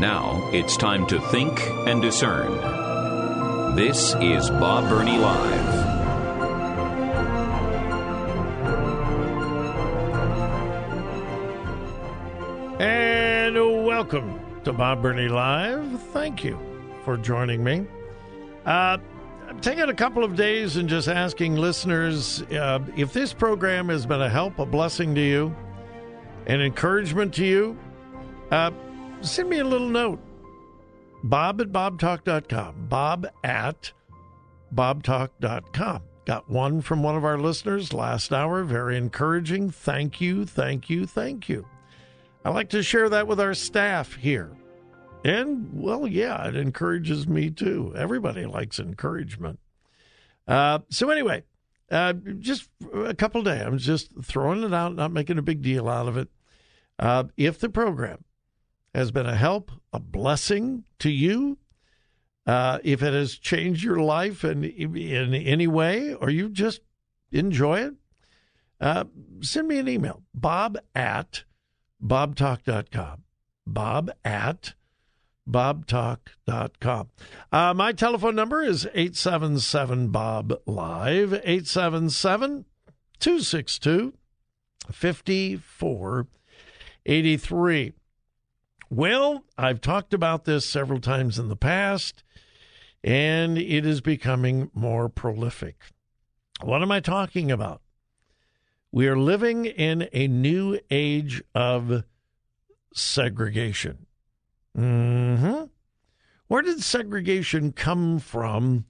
Now it's time to think and discern. This is Bob Burney Live. And welcome to Bob Burney Live. Thank you for joining me. Uh, I'm taking a couple of days and just asking listeners uh, if this program has been a help, a blessing to you, an encouragement to you. Uh, send me a little note. Bob at bobtalk.com. Bob at bobtalk.com. Got one from one of our listeners last hour. Very encouraging. Thank you, thank you, thank you. I like to share that with our staff here. And, well, yeah, it encourages me too. Everybody likes encouragement. Uh, so, anyway, uh, just a couple days. I'm just throwing it out, not making a big deal out of it. Uh, if the program has been a help, a blessing to you, uh, if it has changed your life in, in any way, or you just enjoy it, uh, send me an email, bob at bobtalk.com. Bob at bobtalk.com. Uh, my telephone number is 877 Bob Live, 877 262 5483. Well, I've talked about this several times in the past, and it is becoming more prolific. What am I talking about? We are living in a new age of segregation. hmm Where did segregation come from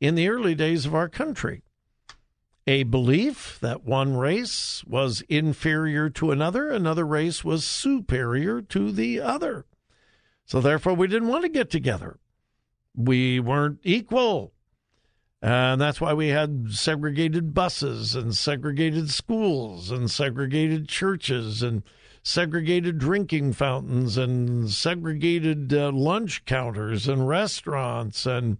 in the early days of our country? A belief that one race was inferior to another, another race was superior to the other. So therefore, we didn't want to get together. We weren't equal. And that's why we had segregated buses and segregated schools and segregated churches and segregated drinking fountains and segregated uh, lunch counters and restaurants and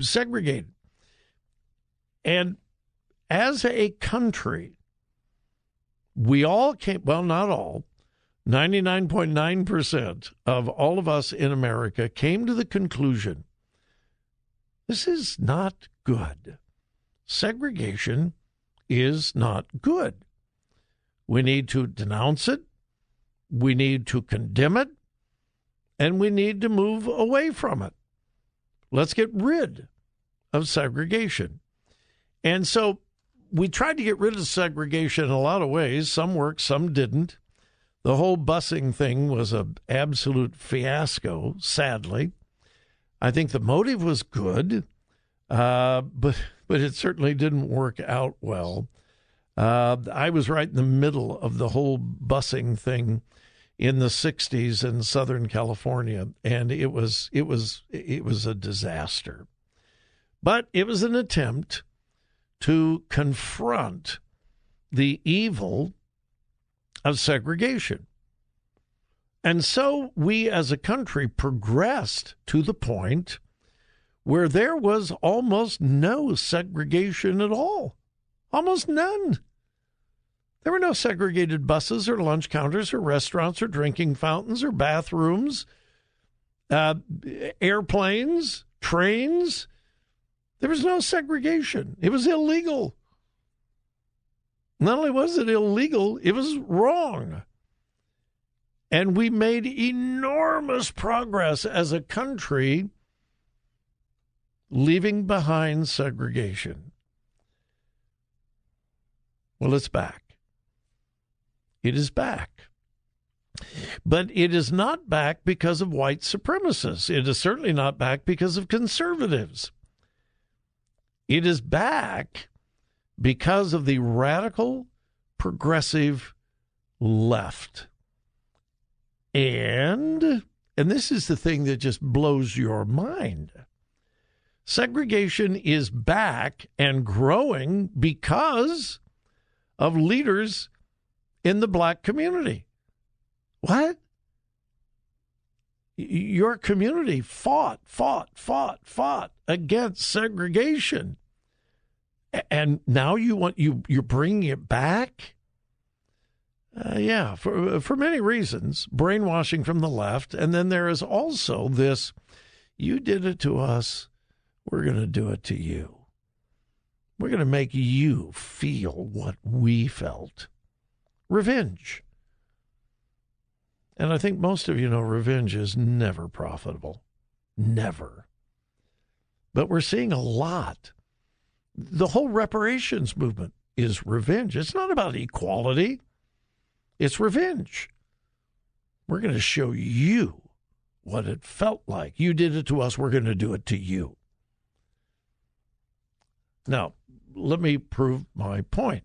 segregated. And as a country, we all came, well, not all, 99.9% of all of us in America came to the conclusion this is not good. Segregation is not good. We need to denounce it, we need to condemn it, and we need to move away from it. Let's get rid of segregation. And so we tried to get rid of segregation in a lot of ways. Some worked, some didn't. The whole busing thing was an absolute fiasco, sadly. I think the motive was good, uh, but but it certainly didn't work out well. Uh, I was right in the middle of the whole busing thing in the '60s in Southern California, and it was it was it was a disaster. But it was an attempt to confront the evil of segregation. And so we as a country progressed to the point where there was almost no segregation at all. Almost none. There were no segregated buses or lunch counters or restaurants or drinking fountains or bathrooms, uh, airplanes, trains. There was no segregation. It was illegal. Not only was it illegal, it was wrong. And we made enormous progress as a country leaving behind segregation. Well, it's back. It is back. But it is not back because of white supremacists. It is certainly not back because of conservatives. It is back because of the radical progressive left. And and this is the thing that just blows your mind. Segregation is back and growing because of leaders in the black community. What? Your community fought, fought, fought, fought against segregation. And now you want you you're bringing it back? Uh, yeah, for for many reasons, brainwashing from the left, and then there is also this: you did it to us, we're going to do it to you. We're going to make you feel what we felt. Revenge. And I think most of you know revenge is never profitable. Never. But we're seeing a lot. The whole reparations movement is revenge. It's not about equality. It's revenge. We're going to show you what it felt like. You did it to us, we're going to do it to you. Now, let me prove my point.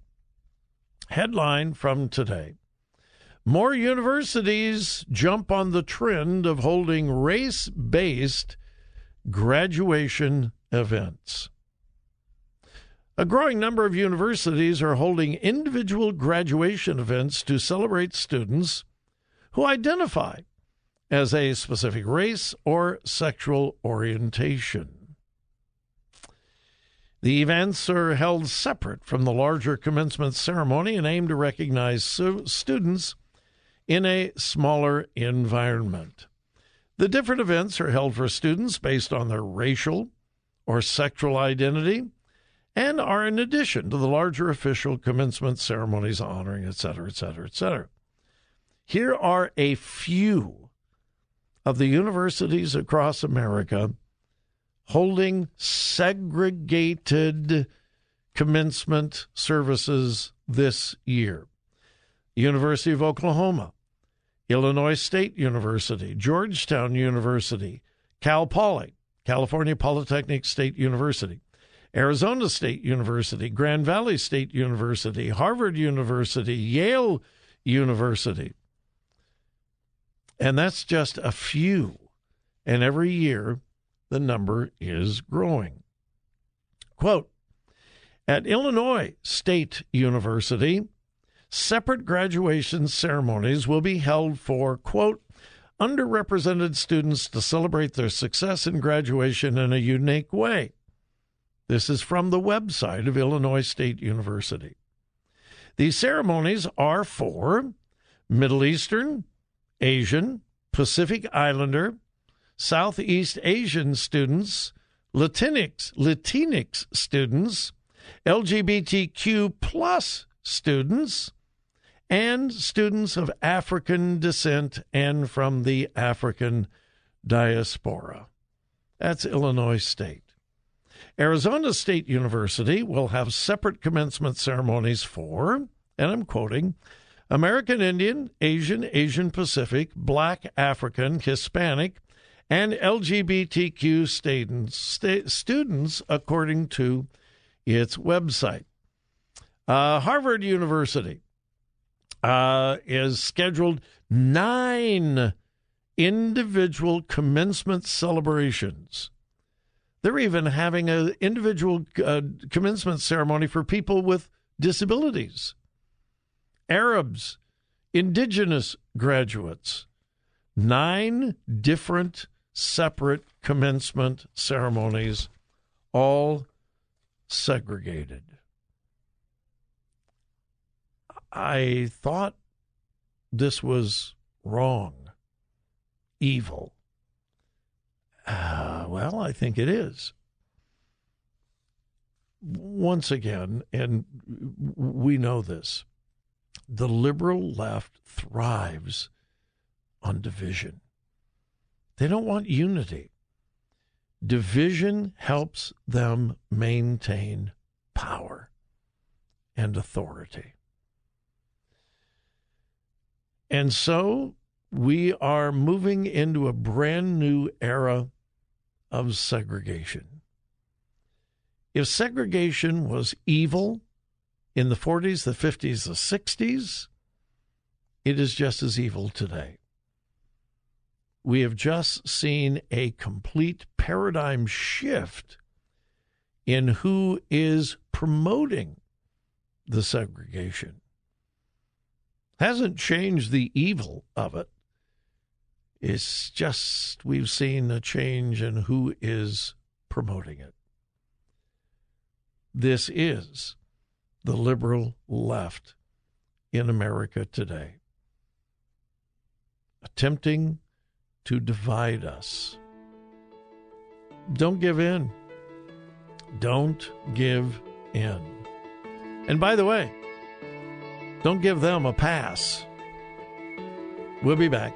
Headline from today More universities jump on the trend of holding race based graduation events. A growing number of universities are holding individual graduation events to celebrate students who identify as a specific race or sexual orientation. The events are held separate from the larger commencement ceremony and aim to recognize su- students in a smaller environment. The different events are held for students based on their racial or sexual identity and are in addition to the larger official commencement ceremonies honoring, et cetera, et cetera, et cetera. Here are a few of the universities across America holding segregated commencement services this year. University of Oklahoma, Illinois State University, Georgetown University, Cal Poly, California Polytechnic State University, Arizona State University, Grand Valley State University, Harvard University, Yale University. And that's just a few. And every year, the number is growing. Quote At Illinois State University, separate graduation ceremonies will be held for, quote, underrepresented students to celebrate their success in graduation in a unique way. This is from the website of Illinois State University. These ceremonies are for Middle Eastern, Asian, Pacific Islander, Southeast Asian students, Latinx, Latinx students, LGBTQ plus students, and students of African descent and from the African diaspora. That's Illinois State. Arizona State University will have separate commencement ceremonies for, and I'm quoting, American Indian, Asian, Asian Pacific, Black, African, Hispanic, and LGBTQ students, students according to its website. Uh, Harvard University uh, is scheduled nine individual commencement celebrations they're even having an individual uh, commencement ceremony for people with disabilities, Arabs, indigenous graduates. Nine different separate commencement ceremonies, all segregated. I thought this was wrong, evil. Well, I think it is. Once again, and we know this, the liberal left thrives on division. They don't want unity. Division helps them maintain power and authority. And so we are moving into a brand new era of segregation. If segregation was evil in the 40s, the 50s, the 60s, it is just as evil today. we have just seen a complete paradigm shift in who is promoting the segregation. Hasn't changed the evil of it. It's just we've seen a change in who is promoting it. This is the liberal left in America today, attempting to divide us. Don't give in. Don't give in. And by the way, don't give them a pass. We'll be back.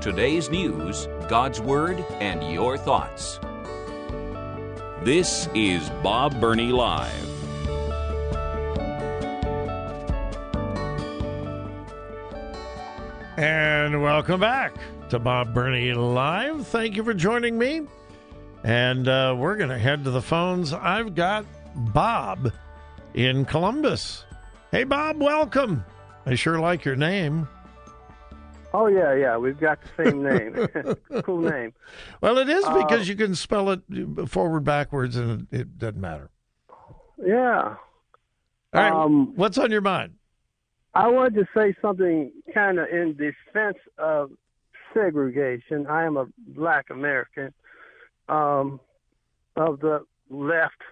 Today's news, God's Word, and your thoughts. This is Bob Burney Live. And welcome back to Bob Burney Live. Thank you for joining me. And uh, we're going to head to the phones. I've got Bob in Columbus. Hey, Bob, welcome. I sure like your name. Oh yeah, yeah, we've got the same name. cool name. Well, it is because uh, you can spell it forward, backwards, and it doesn't matter. Yeah. All right. Um, what's on your mind? I wanted to say something kind of in defense of segregation. I am a black American um, of the left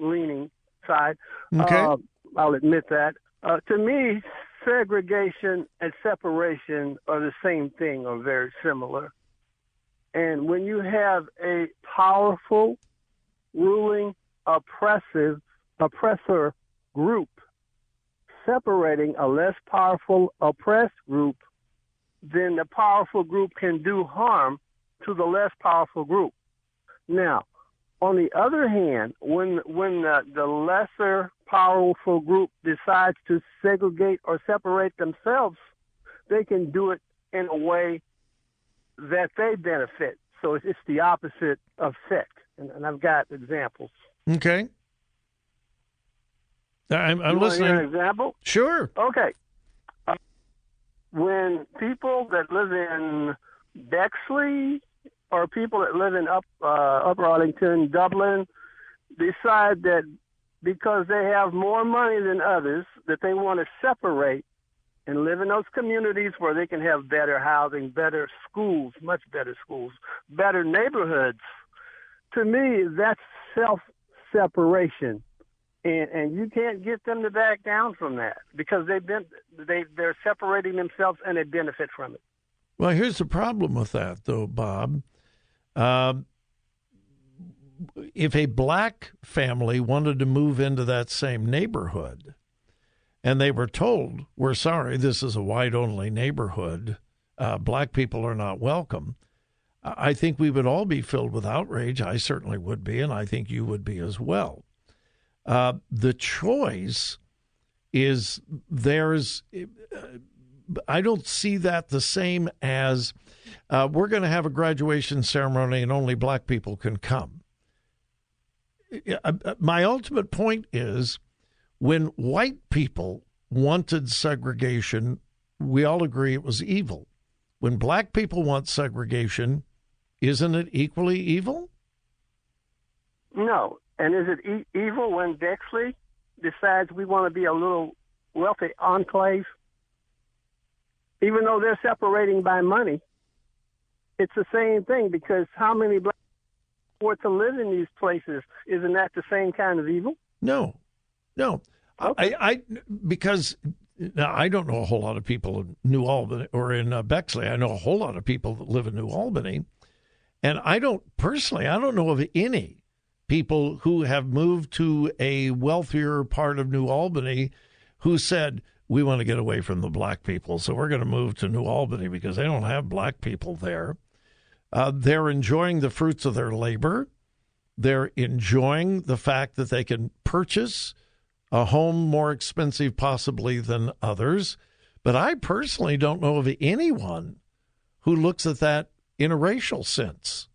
leaning side. Okay. Uh, I'll admit that. Uh, to me, segregation and separation are the same thing or very similar. And when you have a powerful, ruling, oppressive, oppressor group separating a less powerful, oppressed group, then the powerful group can do harm to the less powerful group. Now, on the other hand, when when the, the lesser powerful group decides to segregate or separate themselves, they can do it in a way that they benefit. So it's, the opposite of sect, and, and I've got examples. Okay. I'm, I'm you listening. an example? Sure. Okay. Uh, when people that live in Bexley or people that live in up uh, Upper Arlington, Dublin, decide that because they have more money than others, that they want to separate and live in those communities where they can have better housing, better schools, much better schools, better neighborhoods. To me, that's self separation. And, and you can't get them to back down from that because they've been they they're separating themselves and they benefit from it. Well, here's the problem with that, though, Bob. Uh, if a black family wanted to move into that same neighborhood and they were told, We're sorry, this is a white only neighborhood, uh, black people are not welcome, I think we would all be filled with outrage. I certainly would be, and I think you would be as well. Uh, the choice is there's, I don't see that the same as uh, we're going to have a graduation ceremony and only black people can come Uh, uh, my ultimate point is when white people wanted segregation, we all agree it was evil. When black people want segregation, isn't it equally evil? No. And is it e- evil when Bexley decides we want to be a little wealthy enclave? Even though they're separating by money, it's the same thing because how many black afford to live in these places. Isn't that the same kind of evil? No, no. Okay. I, I because now I don't know a whole lot of people in New Albany or in uh, Bexley. I know a whole lot of people that live in New Albany, and I don't personally. I don't know of any people who have moved to a wealthier part of New Albany who said we want to get away from the black people, so we're going to move to New Albany because they don't have black people there. Uh, they're enjoying the fruits of their labor. They're enjoying the fact that they can purchase a home more expensive possibly than others. But I personally don't know of anyone who looks at that in a racial sense.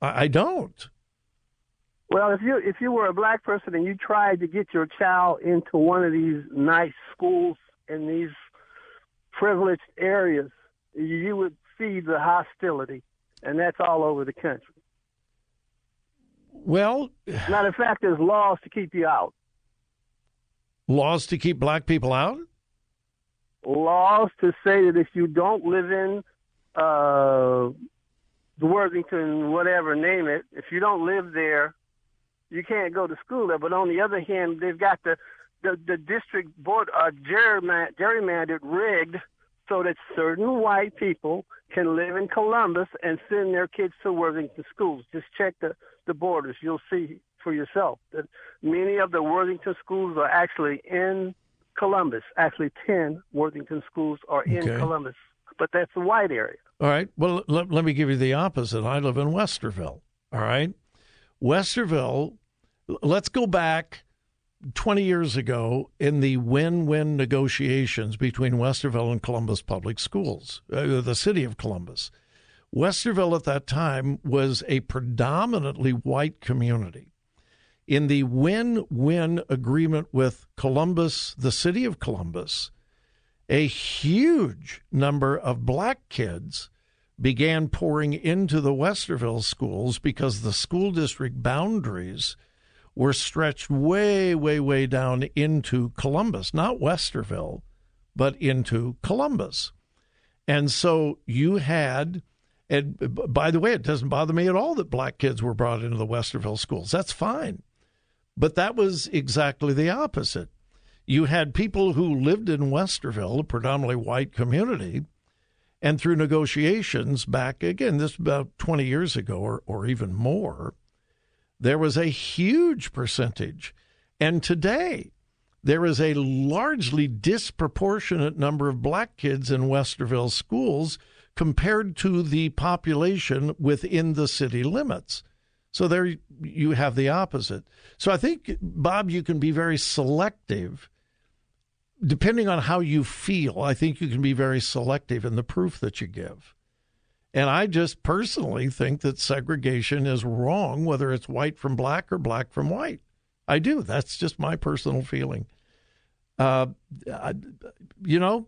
I, I don't. Well, if you if you were a black person and you tried to get your child into one of these nice schools in these privileged areas, you would see the hostility, and that's all over the country. Well, matter of fact, there's laws to keep you out. Laws to keep black people out? Laws to say that if you don't live in uh, Worthington, whatever, name it, if you don't live there, you can't go to school there. But on the other hand, they've got the the, the district board uh, gerrymandered, gerrymandered rigged so that certain white people can live in Columbus and send their kids to Worthington schools. Just check the, the borders. You'll see for yourself that many of the Worthington schools are actually in Columbus. Actually, 10 Worthington schools are in okay. Columbus, but that's the white area. All right. Well, let, let me give you the opposite. I live in Westerville. All right. Westerville, let's go back 20 years ago in the win win negotiations between Westerville and Columbus Public Schools, uh, the city of Columbus. Westerville at that time was a predominantly white community. In the win win agreement with Columbus, the city of Columbus, a huge number of black kids began pouring into the Westerville schools because the school district boundaries were stretched way, way, way down into Columbus, not Westerville, but into Columbus. And so you had, and by the way, it doesn't bother me at all that black kids were brought into the Westerville schools. That's fine. But that was exactly the opposite. You had people who lived in Westerville, a predominantly white community, and through negotiations back again, this about 20 years ago or, or even more, there was a huge percentage. And today, there is a largely disproportionate number of black kids in Westerville schools compared to the population within the city limits. So there you have the opposite. So I think, Bob, you can be very selective. Depending on how you feel, I think you can be very selective in the proof that you give. And I just personally think that segregation is wrong, whether it's white from black or black from white. I do. That's just my personal feeling. Uh, I, you know,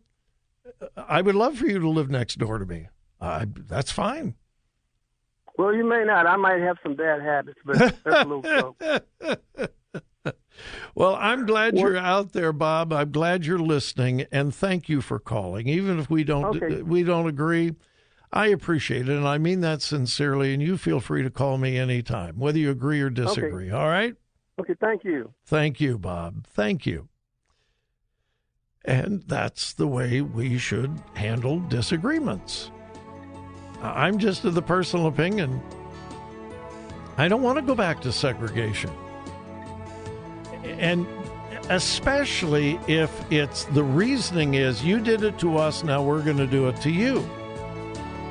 I would love for you to live next door to me. Uh, that's fine. Well, you may not. I might have some bad habits, but that's a little joke. Well, I'm glad you're out there, Bob. I'm glad you're listening, and thank you for calling. Even if we don't okay. we don't agree, I appreciate it, and I mean that sincerely. And you feel free to call me anytime, whether you agree or disagree. Okay. All right? Okay, thank you. Thank you, Bob. Thank you. And that's the way we should handle disagreements. I'm just of the personal opinion. I don't want to go back to segregation. And especially if it's the reasoning is you did it to us, now we're going to do it to you.